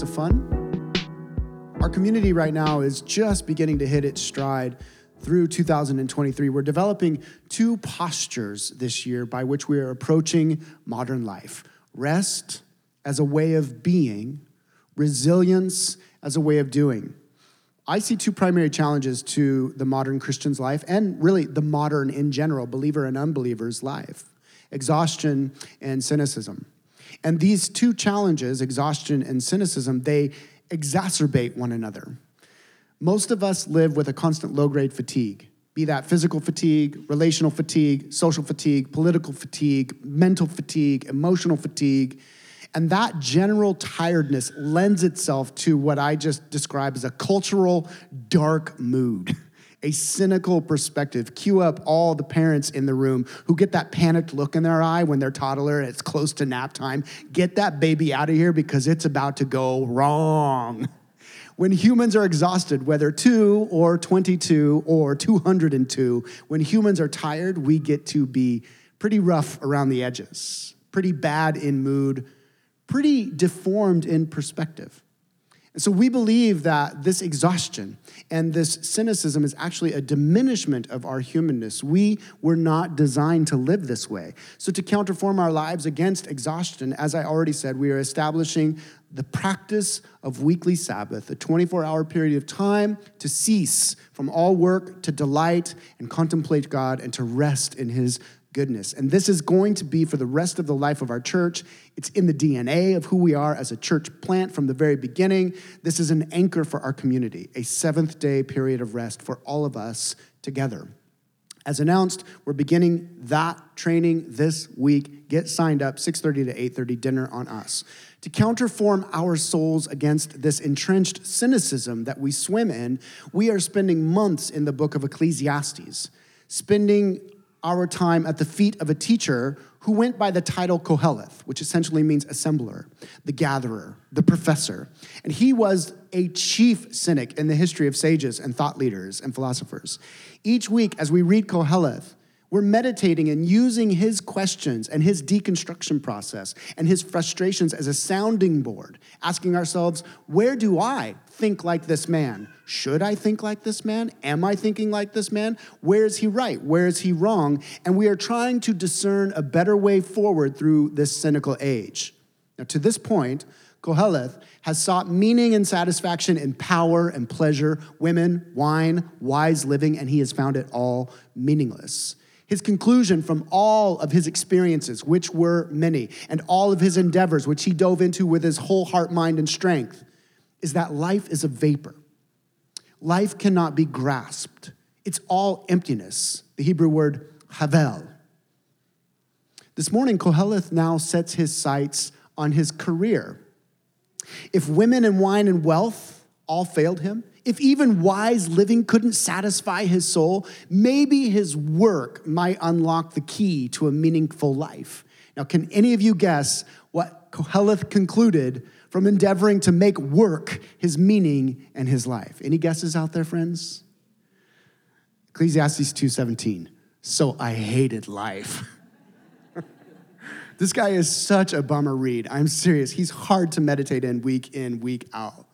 minutes of fun. Our community right now is just beginning to hit its stride through 2023. We're developing two postures this year by which we are approaching modern life rest as a way of being, resilience as a way of doing. I see two primary challenges to the modern Christian's life and really the modern in general, believer and unbeliever's life exhaustion and cynicism. And these two challenges, exhaustion and cynicism, they exacerbate one another. Most of us live with a constant low grade fatigue, be that physical fatigue, relational fatigue, social fatigue, political fatigue, mental fatigue, emotional fatigue. And that general tiredness lends itself to what I just described as a cultural dark mood, a cynical perspective. Cue up all the parents in the room who get that panicked look in their eye when their toddler it's close to nap time. Get that baby out of here because it's about to go wrong. When humans are exhausted, whether two or 22 or 202, when humans are tired, we get to be pretty rough around the edges, pretty bad in mood, pretty deformed in perspective. And so we believe that this exhaustion and this cynicism is actually a diminishment of our humanness. We were not designed to live this way. So, to counterform our lives against exhaustion, as I already said, we are establishing the practice of weekly Sabbath, a 24 hour period of time to cease from all work, to delight and contemplate God, and to rest in His goodness. And this is going to be for the rest of the life of our church. It's in the DNA of who we are as a church plant from the very beginning. This is an anchor for our community, a seventh day period of rest for all of us together. As announced, we're beginning that training this week. Get signed up 6:30 to 8:30 dinner on us. To counterform our souls against this entrenched cynicism that we swim in, we are spending months in the book of Ecclesiastes, spending our time at the feet of a teacher who went by the title Koheleth, which essentially means assembler, the gatherer, the professor. And he was a chief cynic in the history of sages and thought leaders and philosophers. Each week, as we read Koheleth, we're meditating and using his questions and his deconstruction process and his frustrations as a sounding board, asking ourselves, where do I think like this man? Should I think like this man? Am I thinking like this man? Where is he right? Where is he wrong? And we are trying to discern a better way forward through this cynical age. Now, to this point, Koheleth has sought meaning and satisfaction in power and pleasure, women, wine, wise living, and he has found it all meaningless. His conclusion from all of his experiences, which were many, and all of his endeavors, which he dove into with his whole heart, mind, and strength, is that life is a vapor. Life cannot be grasped, it's all emptiness. The Hebrew word havel. This morning, Koheleth now sets his sights on his career. If women and wine and wealth all failed him, if even wise living couldn't satisfy his soul, maybe his work might unlock the key to a meaningful life. Now, can any of you guess what Koheleth concluded from endeavoring to make work his meaning and his life? Any guesses out there, friends? Ecclesiastes 2:17. So I hated life. this guy is such a bummer read. I'm serious. He's hard to meditate in week in, week out.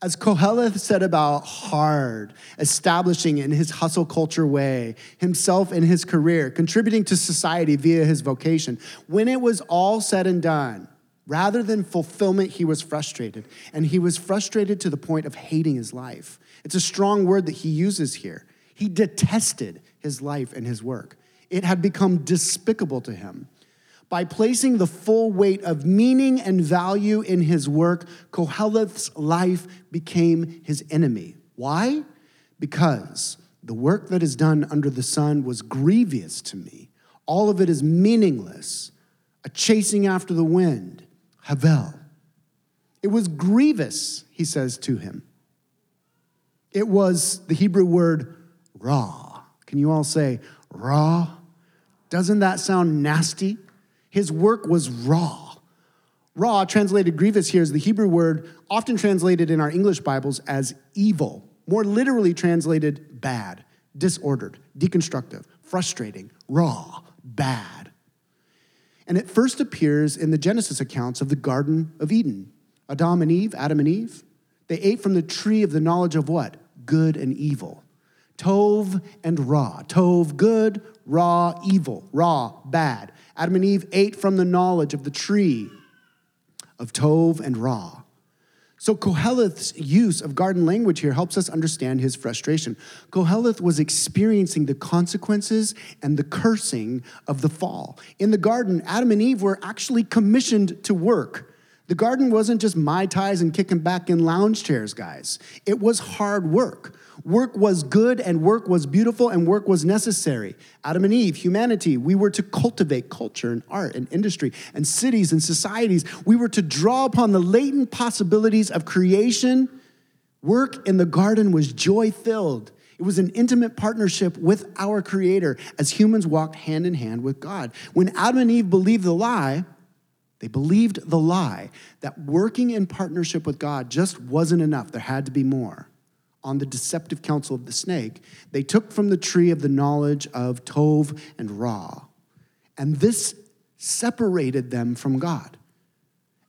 As Koheleth said about hard, establishing in his hustle culture way, himself in his career, contributing to society via his vocation, when it was all said and done, rather than fulfillment, he was frustrated. And he was frustrated to the point of hating his life. It's a strong word that he uses here. He detested his life and his work, it had become despicable to him. By placing the full weight of meaning and value in his work, Koheleth's life became his enemy. Why? Because the work that is done under the sun was grievous to me. All of it is meaningless, a chasing after the wind. Havel. It was grievous, he says to him. It was the Hebrew word raw. Can you all say raw? Doesn't that sound nasty? His work was raw. Raw, translated grievous here, is the Hebrew word often translated in our English Bibles as evil, more literally translated bad, disordered, deconstructive, frustrating, raw, bad. And it first appears in the Genesis accounts of the Garden of Eden. Adam and Eve, Adam and Eve, they ate from the tree of the knowledge of what? Good and evil. Tov and Ra. Tov, good, Ra, evil. Ra, bad. Adam and Eve ate from the knowledge of the tree of Tov and Ra. So Koheleth's use of garden language here helps us understand his frustration. Koheleth was experiencing the consequences and the cursing of the fall. In the garden, Adam and Eve were actually commissioned to work. The garden wasn't just Mai Tais and kicking back in lounge chairs, guys. It was hard work. Work was good and work was beautiful and work was necessary. Adam and Eve, humanity, we were to cultivate culture and art and industry and cities and societies. We were to draw upon the latent possibilities of creation. Work in the garden was joy filled. It was an intimate partnership with our Creator as humans walked hand in hand with God. When Adam and Eve believed the lie, they believed the lie that working in partnership with God just wasn't enough. There had to be more. On the deceptive counsel of the snake, they took from the tree of the knowledge of Tov and Ra. And this separated them from God,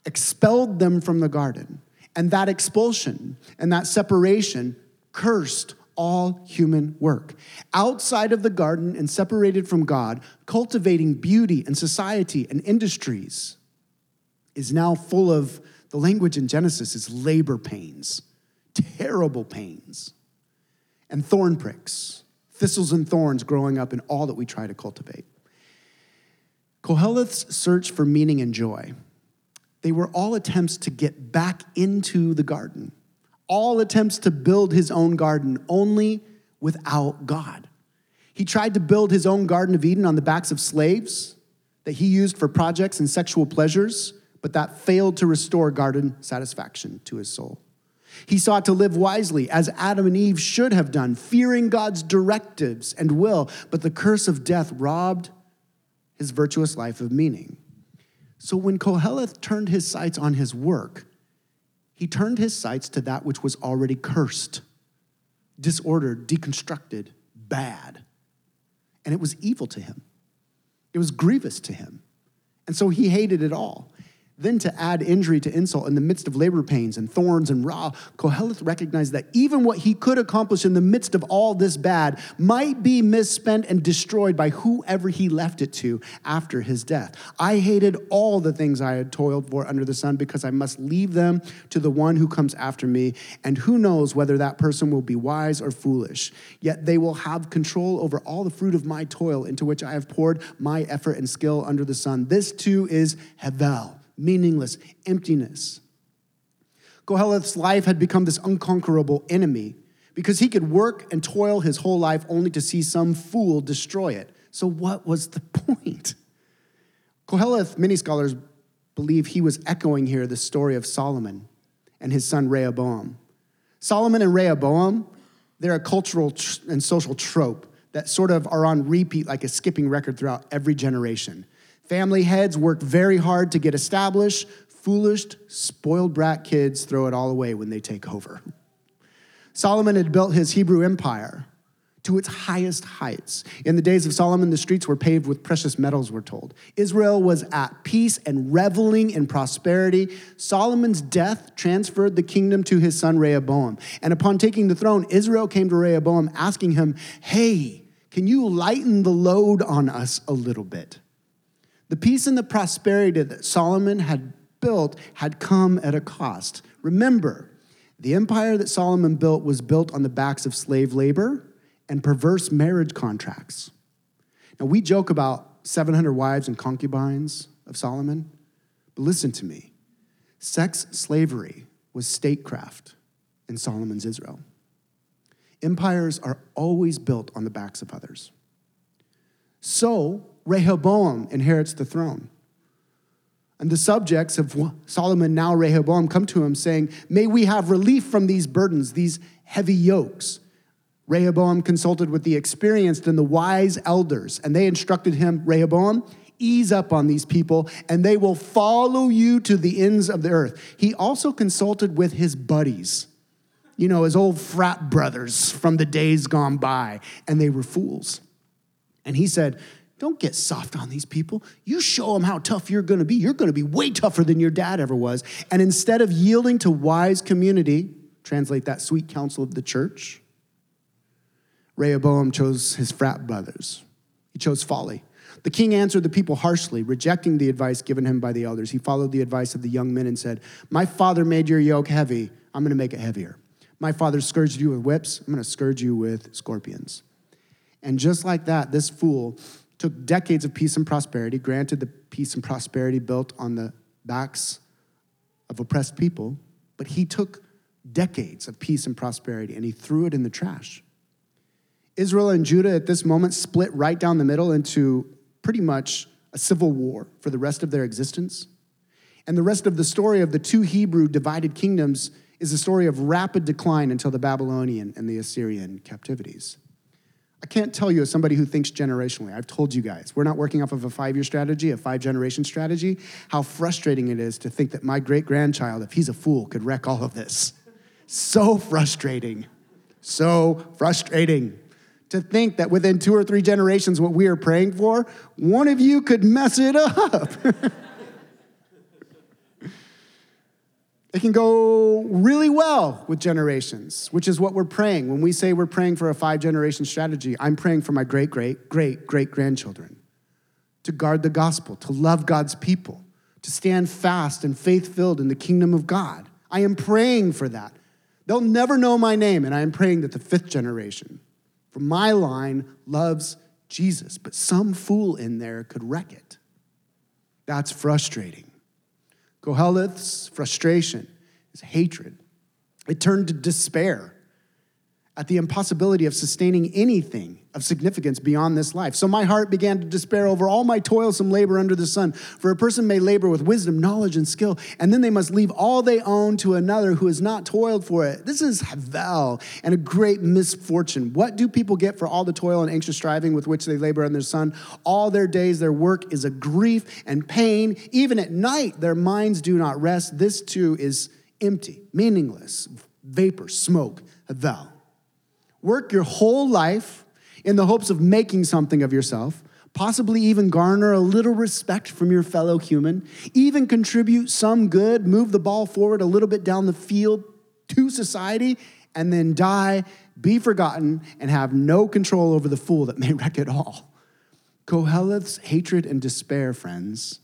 expelled them from the garden. And that expulsion and that separation cursed all human work. Outside of the garden and separated from God, cultivating beauty and society and industries is now full of the language in Genesis is labor pains, terrible pains, and thorn pricks, thistles and thorns growing up in all that we try to cultivate. Koheleth's search for meaning and joy, they were all attempts to get back into the garden, all attempts to build his own garden, only without God. He tried to build his own Garden of Eden on the backs of slaves that he used for projects and sexual pleasures but that failed to restore garden satisfaction to his soul. He sought to live wisely, as Adam and Eve should have done, fearing God's directives and will, but the curse of death robbed his virtuous life of meaning. So when Koheleth turned his sights on his work, he turned his sights to that which was already cursed, disordered, deconstructed, bad. And it was evil to him, it was grievous to him. And so he hated it all. Then, to add injury to insult in the midst of labor pains and thorns and raw, Koheleth recognized that even what he could accomplish in the midst of all this bad might be misspent and destroyed by whoever he left it to after his death. I hated all the things I had toiled for under the sun because I must leave them to the one who comes after me, and who knows whether that person will be wise or foolish. Yet they will have control over all the fruit of my toil into which I have poured my effort and skill under the sun. This too is Hevel meaningless, emptiness. Koheleth's life had become this unconquerable enemy because he could work and toil his whole life only to see some fool destroy it. So, what was the point? Koheleth, many scholars believe he was echoing here the story of Solomon and his son Rehoboam. Solomon and Rehoboam, they're a cultural and social trope that sort of are on repeat like a skipping record throughout every generation. Family heads work very hard to get established. Foolish, spoiled brat kids throw it all away when they take over. Solomon had built his Hebrew empire to its highest heights. In the days of Solomon, the streets were paved with precious metals, we're told. Israel was at peace and reveling in prosperity. Solomon's death transferred the kingdom to his son Rehoboam. And upon taking the throne, Israel came to Rehoboam asking him, Hey, can you lighten the load on us a little bit? The peace and the prosperity that Solomon had built had come at a cost. Remember, the empire that Solomon built was built on the backs of slave labor and perverse marriage contracts. Now, we joke about 700 wives and concubines of Solomon, but listen to me. Sex slavery was statecraft in Solomon's Israel. Empires are always built on the backs of others. So, Rehoboam inherits the throne. And the subjects of Solomon, now Rehoboam, come to him saying, May we have relief from these burdens, these heavy yokes. Rehoboam consulted with the experienced and the wise elders, and they instructed him, Rehoboam, ease up on these people, and they will follow you to the ends of the earth. He also consulted with his buddies, you know, his old frat brothers from the days gone by, and they were fools. And he said, Don't get soft on these people. You show them how tough you're going to be. You're going to be way tougher than your dad ever was. And instead of yielding to wise community, translate that sweet counsel of the church, Rehoboam chose his frat brothers. He chose folly. The king answered the people harshly, rejecting the advice given him by the elders. He followed the advice of the young men and said, My father made your yoke heavy. I'm going to make it heavier. My father scourged you with whips. I'm going to scourge you with scorpions. And just like that, this fool took decades of peace and prosperity, granted the peace and prosperity built on the backs of oppressed people, but he took decades of peace and prosperity and he threw it in the trash. Israel and Judah at this moment split right down the middle into pretty much a civil war for the rest of their existence. And the rest of the story of the two Hebrew divided kingdoms is a story of rapid decline until the Babylonian and the Assyrian captivities. I can't tell you as somebody who thinks generationally. I've told you guys, we're not working off of a five year strategy, a five generation strategy, how frustrating it is to think that my great grandchild, if he's a fool, could wreck all of this. So frustrating. So frustrating to think that within two or three generations, what we are praying for, one of you could mess it up. it can go really well with generations, which is what we're praying. When we say we're praying for a five generation strategy, I'm praying for my great, great, great, great grandchildren to guard the gospel, to love God's people, to stand fast and faith filled in the kingdom of God. I am praying for that. They'll never know my name, and I am praying that the fifth generation from my line loves Jesus, but some fool in there could wreck it. That's frustrating. Koheleth's frustration his hatred. It turned to despair at the impossibility of sustaining anything of significance beyond this life. So my heart began to despair over all my toilsome labor under the sun. For a person may labor with wisdom, knowledge, and skill, and then they must leave all they own to another who has not toiled for it. This is havel and a great misfortune. What do people get for all the toil and anxious striving with which they labor under the sun? All their days, their work is a grief and pain. Even at night, their minds do not rest. This too is empty, meaningless, vapor, smoke, havel. Work your whole life in the hopes of making something of yourself, possibly even garner a little respect from your fellow human, even contribute some good, move the ball forward a little bit down the field to society, and then die, be forgotten, and have no control over the fool that may wreck it all. Koheleth's hatred and despair, friends,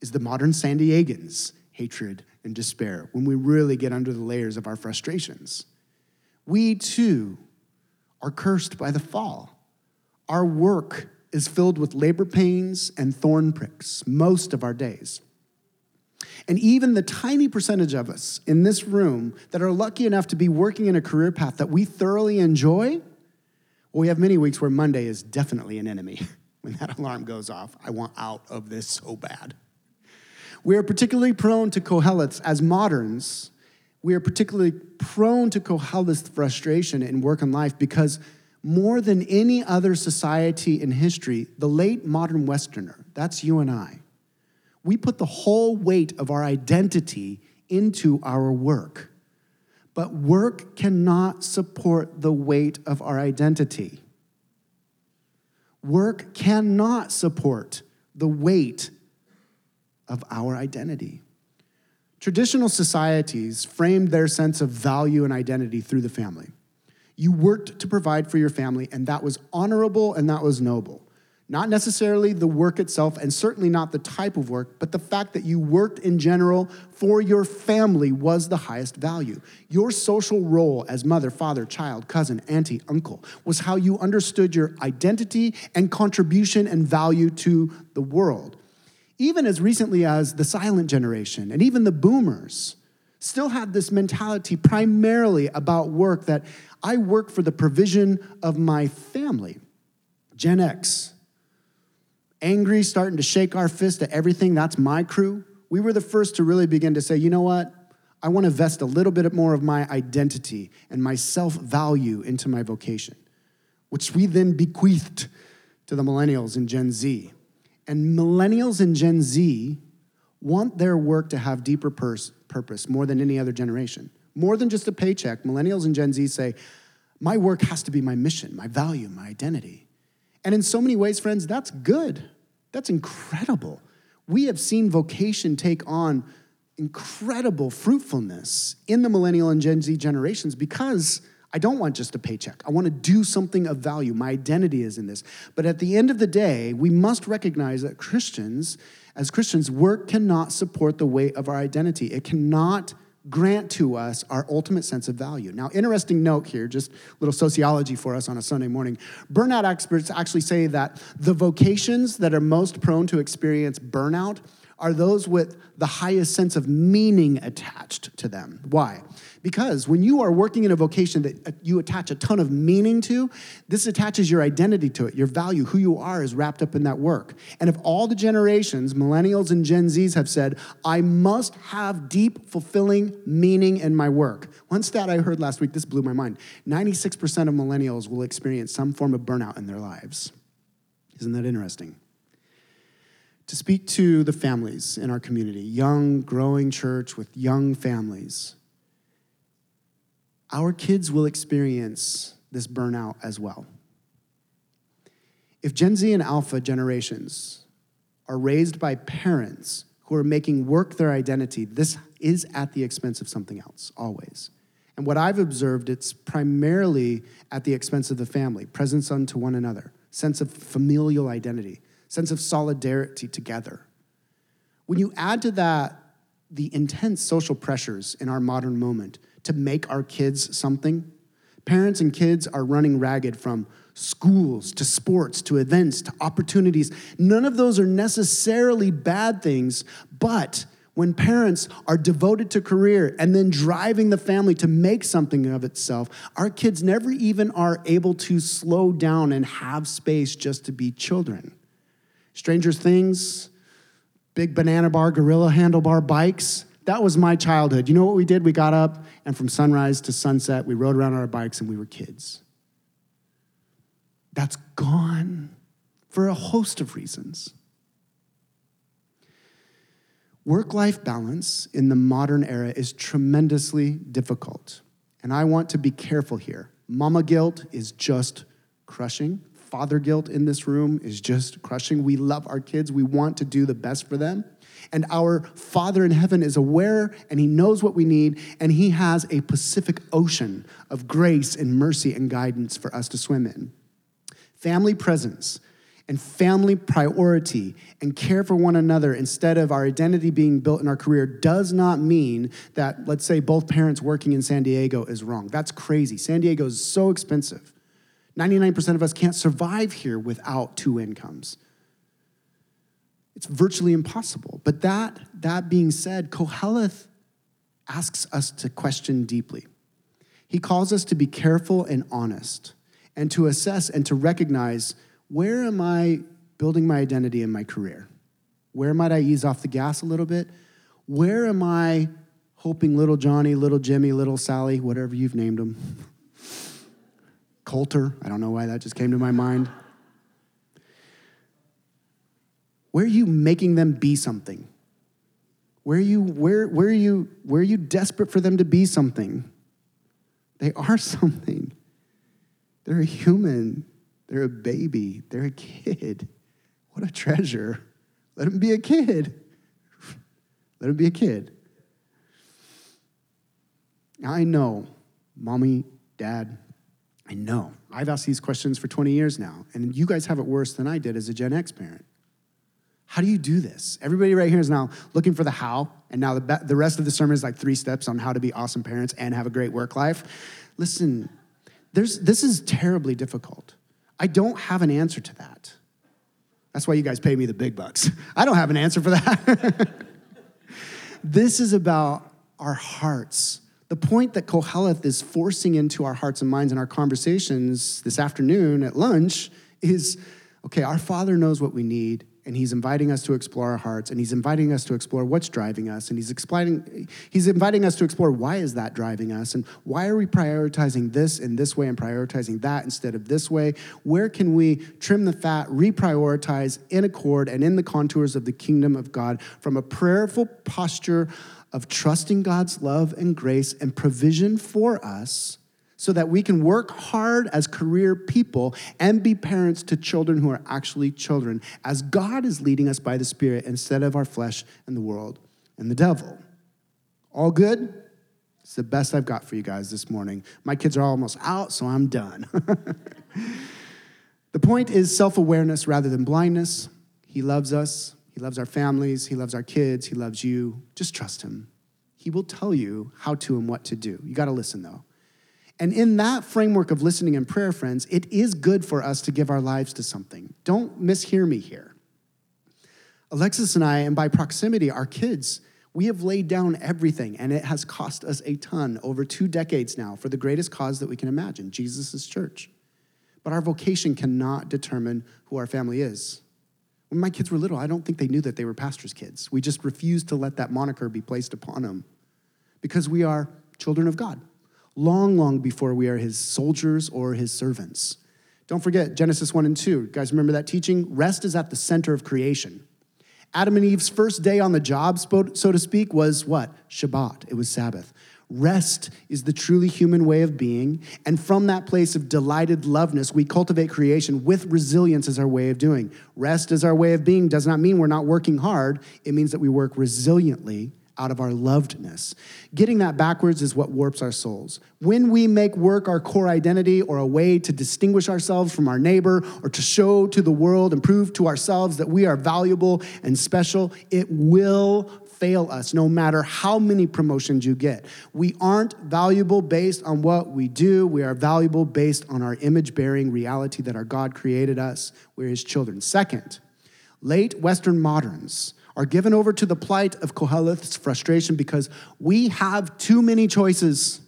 is the modern San Diegan's hatred and despair when we really get under the layers of our frustrations. We too are cursed by the fall. Our work is filled with labor pains and thorn pricks most of our days. And even the tiny percentage of us in this room that are lucky enough to be working in a career path that we thoroughly enjoy, well, we have many weeks where Monday is definitely an enemy. When that alarm goes off, I want out of this so bad. We are particularly prone to Koheleths as moderns we are particularly prone to Koheleth's frustration in work and life because more than any other society in history, the late modern Westerner, that's you and I, we put the whole weight of our identity into our work. But work cannot support the weight of our identity. Work cannot support the weight of our identity. Traditional societies framed their sense of value and identity through the family. You worked to provide for your family, and that was honorable and that was noble. Not necessarily the work itself, and certainly not the type of work, but the fact that you worked in general for your family was the highest value. Your social role as mother, father, child, cousin, auntie, uncle was how you understood your identity and contribution and value to the world even as recently as the silent generation and even the boomers, still had this mentality primarily about work that I work for the provision of my family. Gen X, angry, starting to shake our fist at everything, that's my crew. We were the first to really begin to say, you know what? I want to vest a little bit more of my identity and my self value into my vocation, which we then bequeathed to the millennials and Gen Z. And millennials and Gen Z want their work to have deeper pers- purpose more than any other generation. More than just a paycheck, millennials and Gen Z say, my work has to be my mission, my value, my identity. And in so many ways, friends, that's good. That's incredible. We have seen vocation take on incredible fruitfulness in the millennial and Gen Z generations because I don't want just a paycheck. I want to do something of value. My identity is in this. But at the end of the day, we must recognize that Christians, as Christians, work cannot support the weight of our identity. It cannot grant to us our ultimate sense of value. Now, interesting note here, just a little sociology for us on a Sunday morning. Burnout experts actually say that the vocations that are most prone to experience burnout are those with the highest sense of meaning attached to them. Why? Because when you are working in a vocation that uh, you attach a ton of meaning to, this attaches your identity to it. Your value, who you are, is wrapped up in that work. And if all the generations, millennials and Gen Zs, have said, I must have deep, fulfilling meaning in my work. One stat I heard last week, this blew my mind 96% of millennials will experience some form of burnout in their lives. Isn't that interesting? to speak to the families in our community, young, growing church with young families. Our kids will experience this burnout as well. If Gen Z and Alpha generations are raised by parents who are making work their identity, this is at the expense of something else, always. And what I've observed, it's primarily at the expense of the family, presence unto one another, sense of familial identity sense of solidarity together. When you add to that the intense social pressures in our modern moment to make our kids something, parents and kids are running ragged from schools to sports to events to opportunities. None of those are necessarily bad things, but when parents are devoted to career and then driving the family to make something of itself, our kids never even are able to slow down and have space just to be children. Stranger Things, big banana bar, gorilla handlebar bikes. That was my childhood. You know what we did? We got up, and from sunrise to sunset, we rode around on our bikes and we were kids. That's gone for a host of reasons. Work life balance in the modern era is tremendously difficult. And I want to be careful here. Mama guilt is just crushing father guilt in this room is just crushing. We love our kids, we want to do the best for them. And our Father in heaven is aware and He knows what we need, and He has a Pacific ocean of grace and mercy and guidance for us to swim in. Family presence and family priority and care for one another instead of our identity being built in our career does not mean that, let's say, both parents working in San Diego is wrong. That's crazy. San Diego is so expensive. 99% of us can't survive here without two incomes. It's virtually impossible. But that, that being said, Koheleth asks us to question deeply. He calls us to be careful and honest and to assess and to recognize where am I building my identity in my career? Where might I ease off the gas a little bit? Where am I hoping little Johnny, little Jimmy, little Sally, whatever you've named them, Coulter. I don't know why that just came to my mind. Where are you making them be something? Where are you, where, where, are you, where are you desperate for them to be something? They are something. They're a human. They're a baby. They're a kid. What a treasure. Let them be a kid. Let them be a kid. I know, mommy, dad, I know. I've asked these questions for 20 years now, and you guys have it worse than I did as a Gen X parent. How do you do this? Everybody right here is now looking for the how, and now the, the rest of the sermon is like three steps on how to be awesome parents and have a great work life. Listen, there's, this is terribly difficult. I don't have an answer to that. That's why you guys pay me the big bucks. I don't have an answer for that. this is about our hearts the point that Koheleth is forcing into our hearts and minds and our conversations this afternoon at lunch is okay, our Father knows what we need, and He's inviting us to explore our hearts, and He's inviting us to explore what's driving us, and He's explaining, He's inviting us to explore why is that driving us, and why are we prioritizing this in this way and prioritizing that instead of this way? Where can we trim the fat, reprioritize in accord and in the contours of the kingdom of God from a prayerful posture of trusting God's love and grace and provision for us so that we can work hard as career people and be parents to children who are actually children, as God is leading us by the Spirit instead of our flesh and the world and the devil. All good? It's the best I've got for you guys this morning. My kids are almost out, so I'm done. the point is self awareness rather than blindness. He loves us, He loves our families, He loves our kids, He loves you. Just trust Him. He will tell you how to and what to do. You got to listen, though. And in that framework of listening and prayer, friends, it is good for us to give our lives to something. Don't mishear me here. Alexis and I, and by proximity, our kids, we have laid down everything, and it has cost us a ton over two decades now for the greatest cause that we can imagine Jesus' church. But our vocation cannot determine who our family is. When my kids were little, I don't think they knew that they were pastors' kids. We just refused to let that moniker be placed upon them because we are children of God long, long before we are his soldiers or his servants. Don't forget Genesis 1 and 2. You guys remember that teaching? Rest is at the center of creation. Adam and Eve's first day on the job, so to speak, was what? Shabbat. It was Sabbath. Rest is the truly human way of being. And from that place of delighted loveness, we cultivate creation with resilience as our way of doing. Rest as our way of being does not mean we're not working hard, it means that we work resiliently out of our lovedness. Getting that backwards is what warps our souls. When we make work our core identity or a way to distinguish ourselves from our neighbor or to show to the world and prove to ourselves that we are valuable and special, it will fail us no matter how many promotions you get. We aren't valuable based on what we do, we are valuable based on our image bearing reality that our God created us. We're his children. Second, late Western moderns are given over to the plight of Koheleth's frustration because we have too many choices.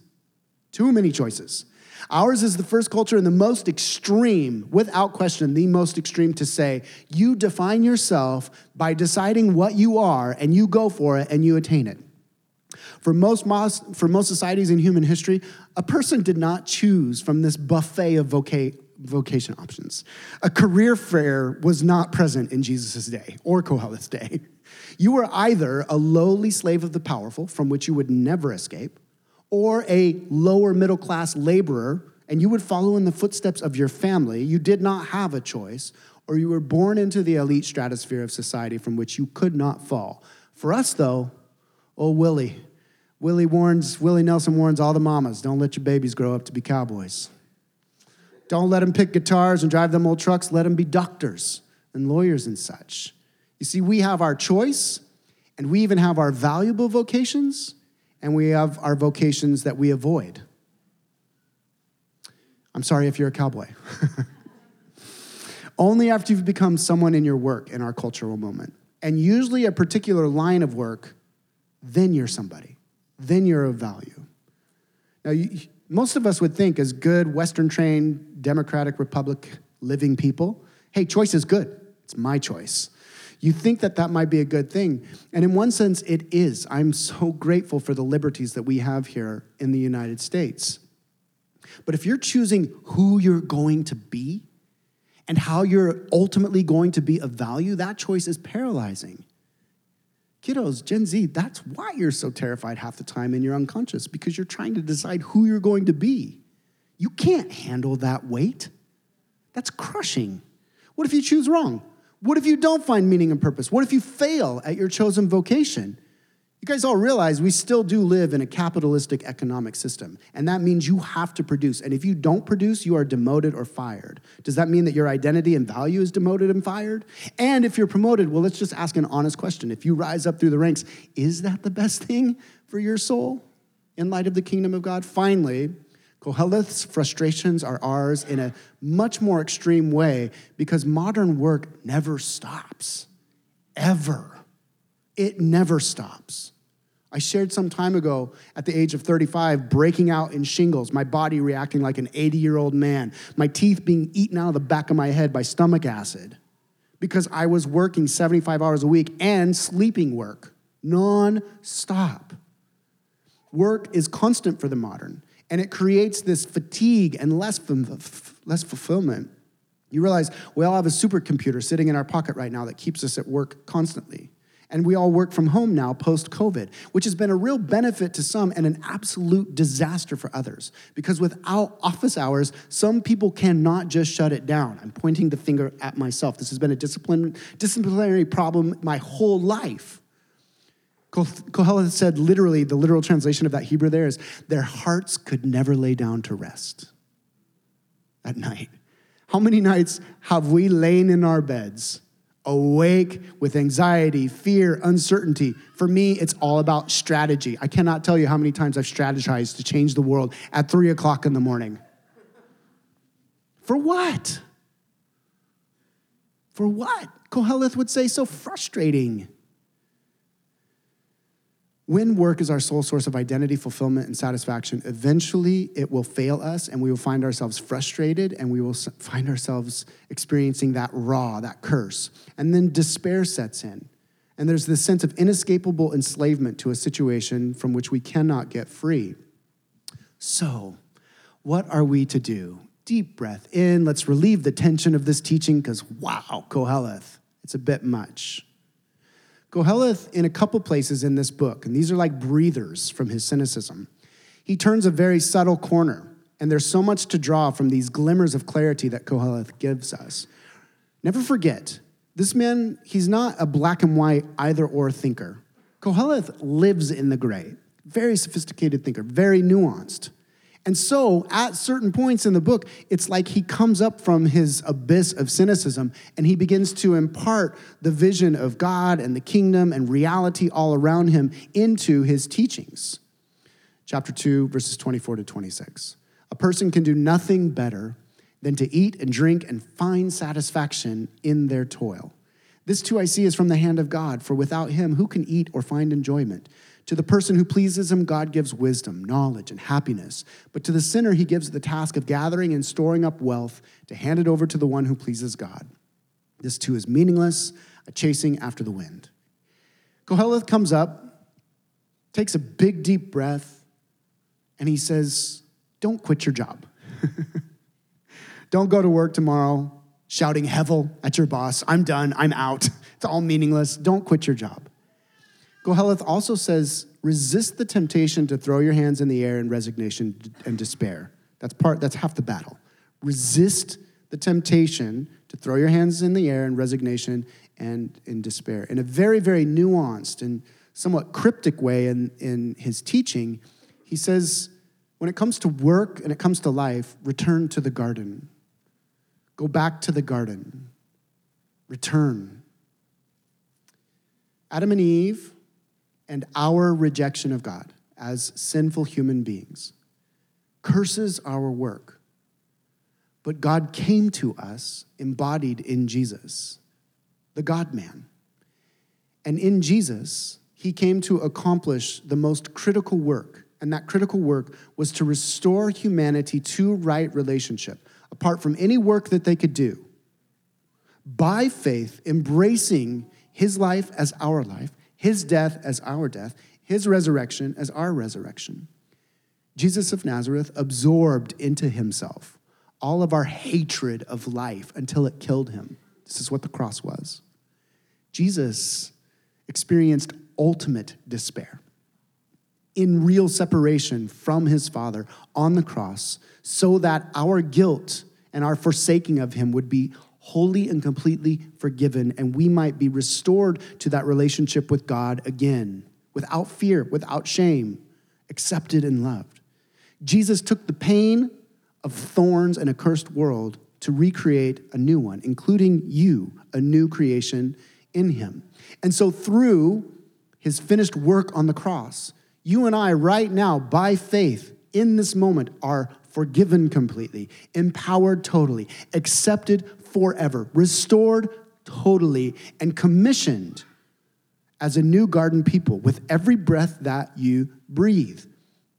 Too many choices. Ours is the first culture and the most extreme, without question, the most extreme to say, you define yourself by deciding what you are and you go for it and you attain it. For most, for most societies in human history, a person did not choose from this buffet of voca- vocation options. A career fair was not present in Jesus' day or Koheleth's day. You were either a lowly slave of the powerful, from which you would never escape, or a lower middle class laborer, and you would follow in the footsteps of your family. You did not have a choice, or you were born into the elite stratosphere of society from which you could not fall. For us, though, oh, Willie, Willie warns, Willie Nelson warns all the mamas don't let your babies grow up to be cowboys. Don't let them pick guitars and drive them old trucks. Let them be doctors and lawyers and such. You see, we have our choice, and we even have our valuable vocations, and we have our vocations that we avoid. I'm sorry if you're a cowboy. Only after you've become someone in your work in our cultural moment, and usually a particular line of work, then you're somebody. Then you're of value. Now, you, most of us would think, as good Western trained, Democratic Republic living people, hey, choice is good. It's my choice you think that that might be a good thing. And in one sense, it is. I'm so grateful for the liberties that we have here in the United States. But if you're choosing who you're going to be and how you're ultimately going to be of value, that choice is paralyzing. Kiddos, Gen Z, that's why you're so terrified half the time and you're unconscious because you're trying to decide who you're going to be. You can't handle that weight. That's crushing. What if you choose wrong? What if you don't find meaning and purpose? What if you fail at your chosen vocation? You guys all realize we still do live in a capitalistic economic system, and that means you have to produce. And if you don't produce, you are demoted or fired. Does that mean that your identity and value is demoted and fired? And if you're promoted, well, let's just ask an honest question. If you rise up through the ranks, is that the best thing for your soul in light of the kingdom of God? Finally, Koheleth's frustrations are ours in a much more extreme way because modern work never stops, ever. It never stops. I shared some time ago at the age of 35 breaking out in shingles, my body reacting like an 80 year old man, my teeth being eaten out of the back of my head by stomach acid because I was working 75 hours a week and sleeping work non stop. Work is constant for the modern and it creates this fatigue and less, less fulfillment. You realize we all have a supercomputer sitting in our pocket right now that keeps us at work constantly. And we all work from home now post COVID, which has been a real benefit to some and an absolute disaster for others. Because without office hours, some people cannot just shut it down. I'm pointing the finger at myself. This has been a discipline, disciplinary problem my whole life. Koheleth said literally, the literal translation of that Hebrew there is, their hearts could never lay down to rest at night. How many nights have we lain in our beds? awake with anxiety, fear, uncertainty. For me, it's all about strategy. I cannot tell you how many times I've strategized to change the world at three o'clock in the morning. For what? For what? Koheleth would say, so frustrating. When work is our sole source of identity, fulfillment, and satisfaction, eventually it will fail us and we will find ourselves frustrated and we will find ourselves experiencing that raw, that curse. And then despair sets in. And there's this sense of inescapable enslavement to a situation from which we cannot get free. So, what are we to do? Deep breath in. Let's relieve the tension of this teaching because, wow, Koheleth, it's a bit much. Koheleth, in a couple places in this book, and these are like breathers from his cynicism, he turns a very subtle corner. And there's so much to draw from these glimmers of clarity that Koheleth gives us. Never forget, this man, he's not a black and white either or thinker. Koheleth lives in the gray, very sophisticated thinker, very nuanced. And so, at certain points in the book, it's like he comes up from his abyss of cynicism and he begins to impart the vision of God and the kingdom and reality all around him into his teachings. Chapter 2, verses 24 to 26. A person can do nothing better than to eat and drink and find satisfaction in their toil. This too I see is from the hand of God, for without him, who can eat or find enjoyment? To the person who pleases him, God gives wisdom, knowledge, and happiness. But to the sinner, he gives the task of gathering and storing up wealth to hand it over to the one who pleases God. This too is meaningless, a chasing after the wind. Koheleth comes up, takes a big, deep breath, and he says, Don't quit your job. Don't go to work tomorrow shouting hevel at your boss. I'm done. I'm out. It's all meaningless. Don't quit your job. Koheleth also says, resist the temptation to throw your hands in the air in resignation and despair. That's part, that's half the battle. Resist the temptation to throw your hands in the air in resignation and in despair. In a very, very nuanced and somewhat cryptic way in, in his teaching, he says, when it comes to work and it comes to life, return to the garden. Go back to the garden. Return. Adam and Eve and our rejection of God as sinful human beings curses our work. But God came to us embodied in Jesus, the God man. And in Jesus, he came to accomplish the most critical work. And that critical work was to restore humanity to right relationship, apart from any work that they could do. By faith, embracing his life as our life, his death as our death, his resurrection as our resurrection. Jesus of Nazareth absorbed into himself all of our hatred of life until it killed him. This is what the cross was. Jesus experienced ultimate despair in real separation from his Father on the cross so that our guilt and our forsaking of him would be wholly and completely forgiven, and we might be restored to that relationship with God again, without fear, without shame, accepted and loved. Jesus took the pain of thorns and a cursed world to recreate a new one, including you, a new creation in him. And so, through his finished work on the cross, you and I, right now, by faith, in this moment, are forgiven completely, empowered totally, accepted forever, restored totally, and commissioned as a new garden people with every breath that you breathe.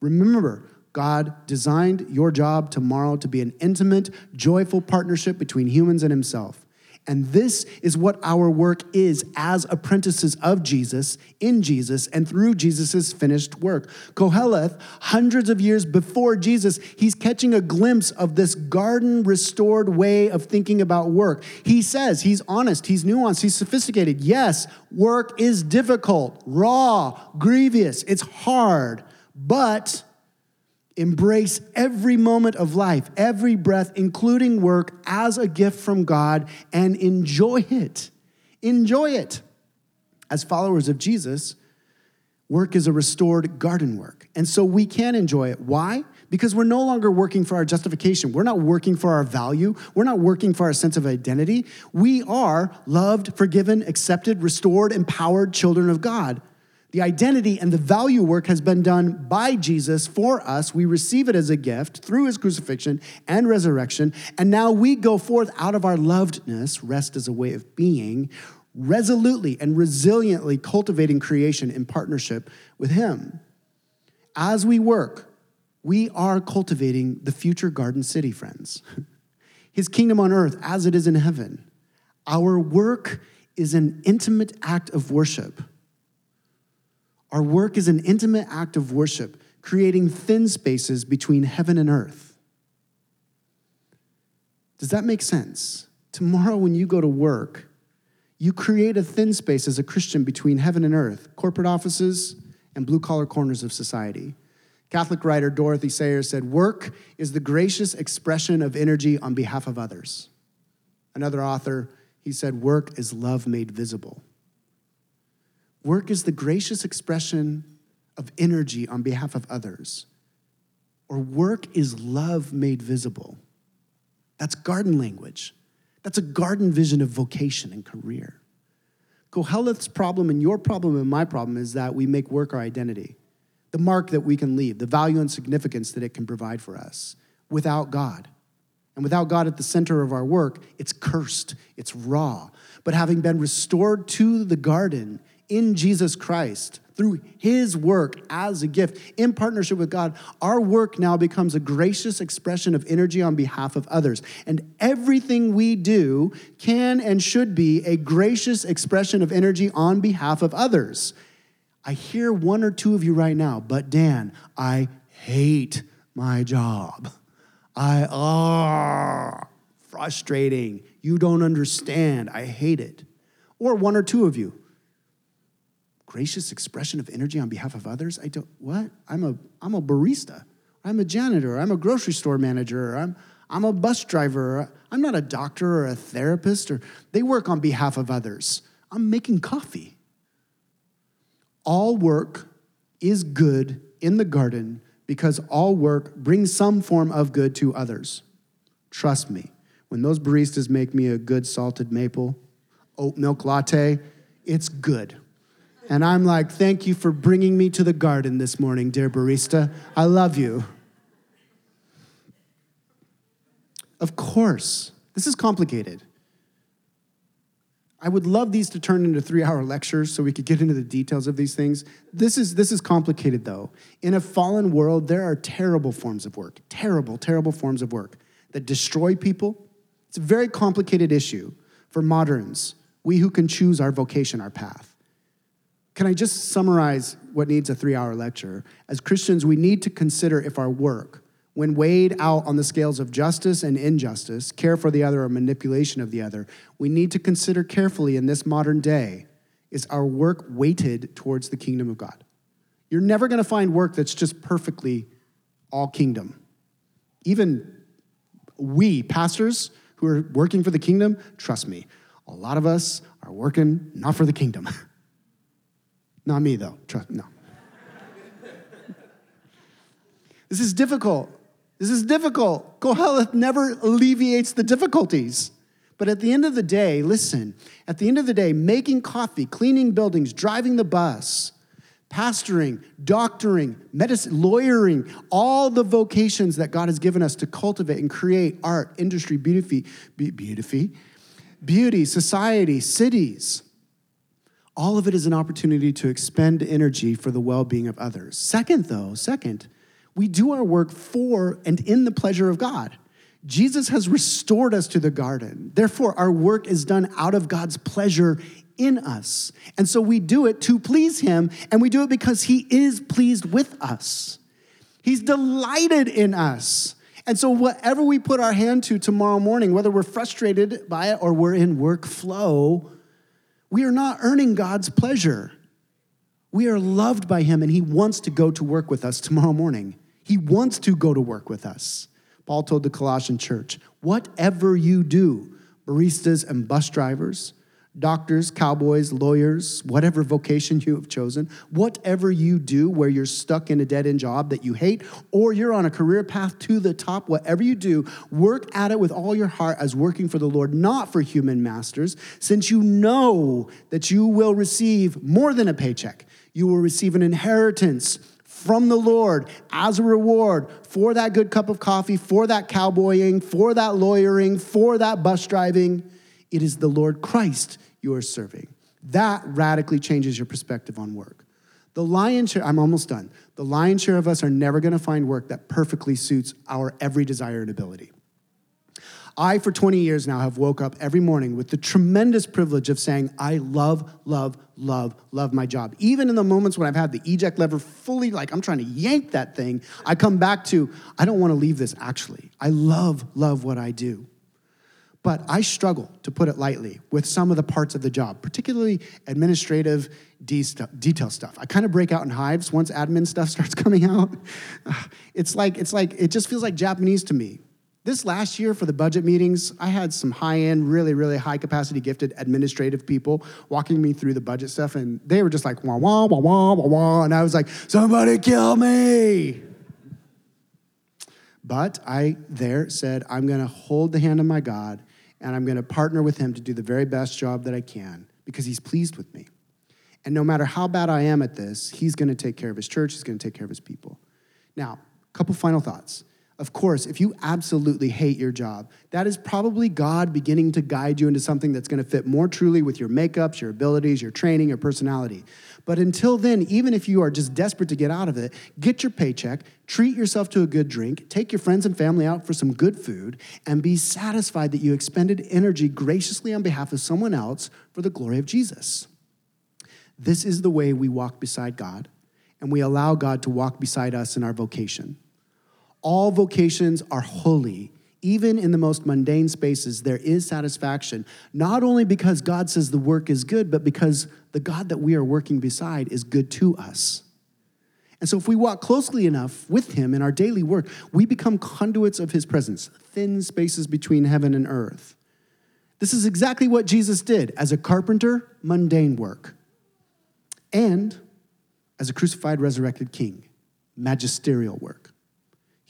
Remember, God designed your job tomorrow to be an intimate, joyful partnership between humans and Himself. And this is what our work is as apprentices of Jesus, in Jesus, and through Jesus' finished work. Koheleth, hundreds of years before Jesus, he's catching a glimpse of this garden restored way of thinking about work. He says, he's honest, he's nuanced, he's sophisticated. Yes, work is difficult, raw, grievous, it's hard, but Embrace every moment of life, every breath, including work, as a gift from God and enjoy it. Enjoy it. As followers of Jesus, work is a restored garden work. And so we can enjoy it. Why? Because we're no longer working for our justification. We're not working for our value. We're not working for our sense of identity. We are loved, forgiven, accepted, restored, empowered children of God. The identity and the value work has been done by Jesus for us. We receive it as a gift through his crucifixion and resurrection. And now we go forth out of our lovedness, rest as a way of being, resolutely and resiliently cultivating creation in partnership with him. As we work, we are cultivating the future garden city, friends. His kingdom on earth as it is in heaven. Our work is an intimate act of worship our work is an intimate act of worship, creating thin spaces between heaven and earth. Does that make sense? Tomorrow, when you go to work, you create a thin space as a Christian between heaven and earth, corporate offices, and blue collar corners of society. Catholic writer Dorothy Sayers said, Work is the gracious expression of energy on behalf of others. Another author, he said, Work is love made visible. Work is the gracious expression of energy on behalf of others. Or work is love made visible. That's garden language. That's a garden vision of vocation and career. Koheleth's problem and your problem and my problem is that we make work our identity, the mark that we can leave, the value and significance that it can provide for us without God. And without God at the center of our work, it's cursed, it's raw. But having been restored to the garden, in Jesus Christ, through his work as a gift in partnership with God, our work now becomes a gracious expression of energy on behalf of others. And everything we do can and should be a gracious expression of energy on behalf of others. I hear one or two of you right now, but Dan, I hate my job. I, ah, oh, frustrating. You don't understand. I hate it. Or one or two of you, gracious expression of energy on behalf of others? I don't, what? I'm a, I'm a barista. I'm a janitor. I'm a grocery store manager. I'm, I'm a bus driver. I'm not a doctor or a therapist, or they work on behalf of others. I'm making coffee. All work is good in the garden because all work brings some form of good to others. Trust me, when those baristas make me a good salted maple oat milk latte, it's good. And I'm like, thank you for bringing me to the garden this morning, dear barista. I love you. Of course, this is complicated. I would love these to turn into three hour lectures so we could get into the details of these things. This is, this is complicated though. In a fallen world, there are terrible forms of work, terrible, terrible forms of work that destroy people. It's a very complicated issue for moderns, we who can choose our vocation, our path. Can I just summarize what needs a three hour lecture? As Christians, we need to consider if our work, when weighed out on the scales of justice and injustice, care for the other or manipulation of the other, we need to consider carefully in this modern day is our work weighted towards the kingdom of God? You're never going to find work that's just perfectly all kingdom. Even we, pastors who are working for the kingdom, trust me, a lot of us are working not for the kingdom. Not me, though. Trust no. this is difficult. This is difficult. Koheleth never alleviates the difficulties. But at the end of the day, listen, at the end of the day, making coffee, cleaning buildings, driving the bus, pastoring, doctoring, medicine, lawyering, all the vocations that God has given us to cultivate and create art, industry, beauty, beauty, beauty, society, cities all of it is an opportunity to expend energy for the well being of others. Second, though, second, we do our work for and in the pleasure of God. Jesus has restored us to the garden. Therefore, our work is done out of God's pleasure in us. And so we do it to please Him, and we do it because He is pleased with us. He's delighted in us. And so, whatever we put our hand to tomorrow morning, whether we're frustrated by it or we're in workflow, we are not earning God's pleasure. We are loved by Him, and He wants to go to work with us tomorrow morning. He wants to go to work with us. Paul told the Colossian church, Whatever you do, baristas and bus drivers, doctors, cowboys, lawyers, whatever vocation you have chosen, whatever you do where you're stuck in a dead end job that you hate, or you're on a career path to the top, whatever you do, work at it with all your heart as working for the Lord, not for human masters, since you know that you will receive more than a paycheck. You will receive an inheritance from the Lord as a reward for that good cup of coffee, for that cowboying, for that lawyering, for that bus driving. It is the Lord Christ you are serving. That radically changes your perspective on work. The lion's share, I'm almost done. The lion's share of us are never gonna find work that perfectly suits our every desire and ability. I, for 20 years now, have woke up every morning with the tremendous privilege of saying, I love, love, love, love my job. Even in the moments when I've had the eject lever fully, like I'm trying to yank that thing, I come back to, I don't wanna leave this actually. I love, love what I do. But I struggle, to put it lightly, with some of the parts of the job, particularly administrative detail stuff. I kind of break out in hives once admin stuff starts coming out. It's like, it's like, it just feels like Japanese to me. This last year for the budget meetings, I had some high end, really, really high capacity gifted administrative people walking me through the budget stuff, and they were just like, wah, wah, wah, wah, wah, wah. And I was like, somebody kill me. But I there said, I'm going to hold the hand of my God and I'm going to partner with him to do the very best job that I can because he's pleased with me. And no matter how bad I am at this, he's going to take care of his church, he's going to take care of his people. Now, a couple final thoughts. Of course, if you absolutely hate your job, that is probably God beginning to guide you into something that's going to fit more truly with your makeups, your abilities, your training, your personality. But until then, even if you are just desperate to get out of it, get your paycheck, treat yourself to a good drink, take your friends and family out for some good food, and be satisfied that you expended energy graciously on behalf of someone else for the glory of Jesus. This is the way we walk beside God, and we allow God to walk beside us in our vocation. All vocations are holy. Even in the most mundane spaces, there is satisfaction, not only because God says the work is good, but because the God that we are working beside is good to us. And so, if we walk closely enough with Him in our daily work, we become conduits of His presence, thin spaces between heaven and earth. This is exactly what Jesus did as a carpenter, mundane work, and as a crucified, resurrected king, magisterial work.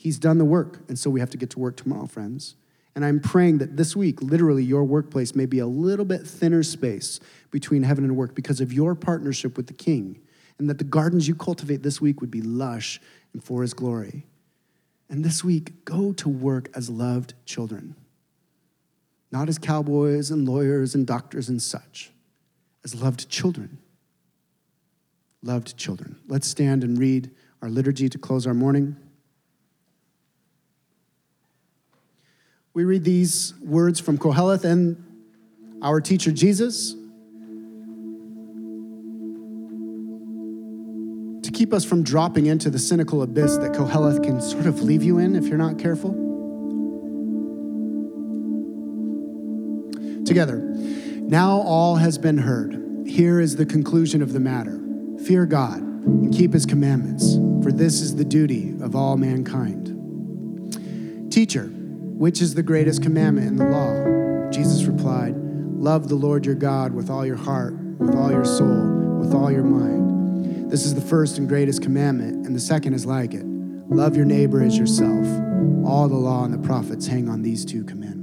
He's done the work, and so we have to get to work tomorrow, friends. And I'm praying that this week, literally, your workplace may be a little bit thinner space between heaven and work because of your partnership with the King, and that the gardens you cultivate this week would be lush and for His glory. And this week, go to work as loved children, not as cowboys and lawyers and doctors and such, as loved children. Loved children. Let's stand and read our liturgy to close our morning. We read these words from Koheleth and our teacher Jesus to keep us from dropping into the cynical abyss that Koheleth can sort of leave you in if you're not careful. Together, now all has been heard. Here is the conclusion of the matter fear God and keep his commandments, for this is the duty of all mankind. Teacher, which is the greatest commandment in the law? Jesus replied, Love the Lord your God with all your heart, with all your soul, with all your mind. This is the first and greatest commandment, and the second is like it love your neighbor as yourself. All the law and the prophets hang on these two commandments.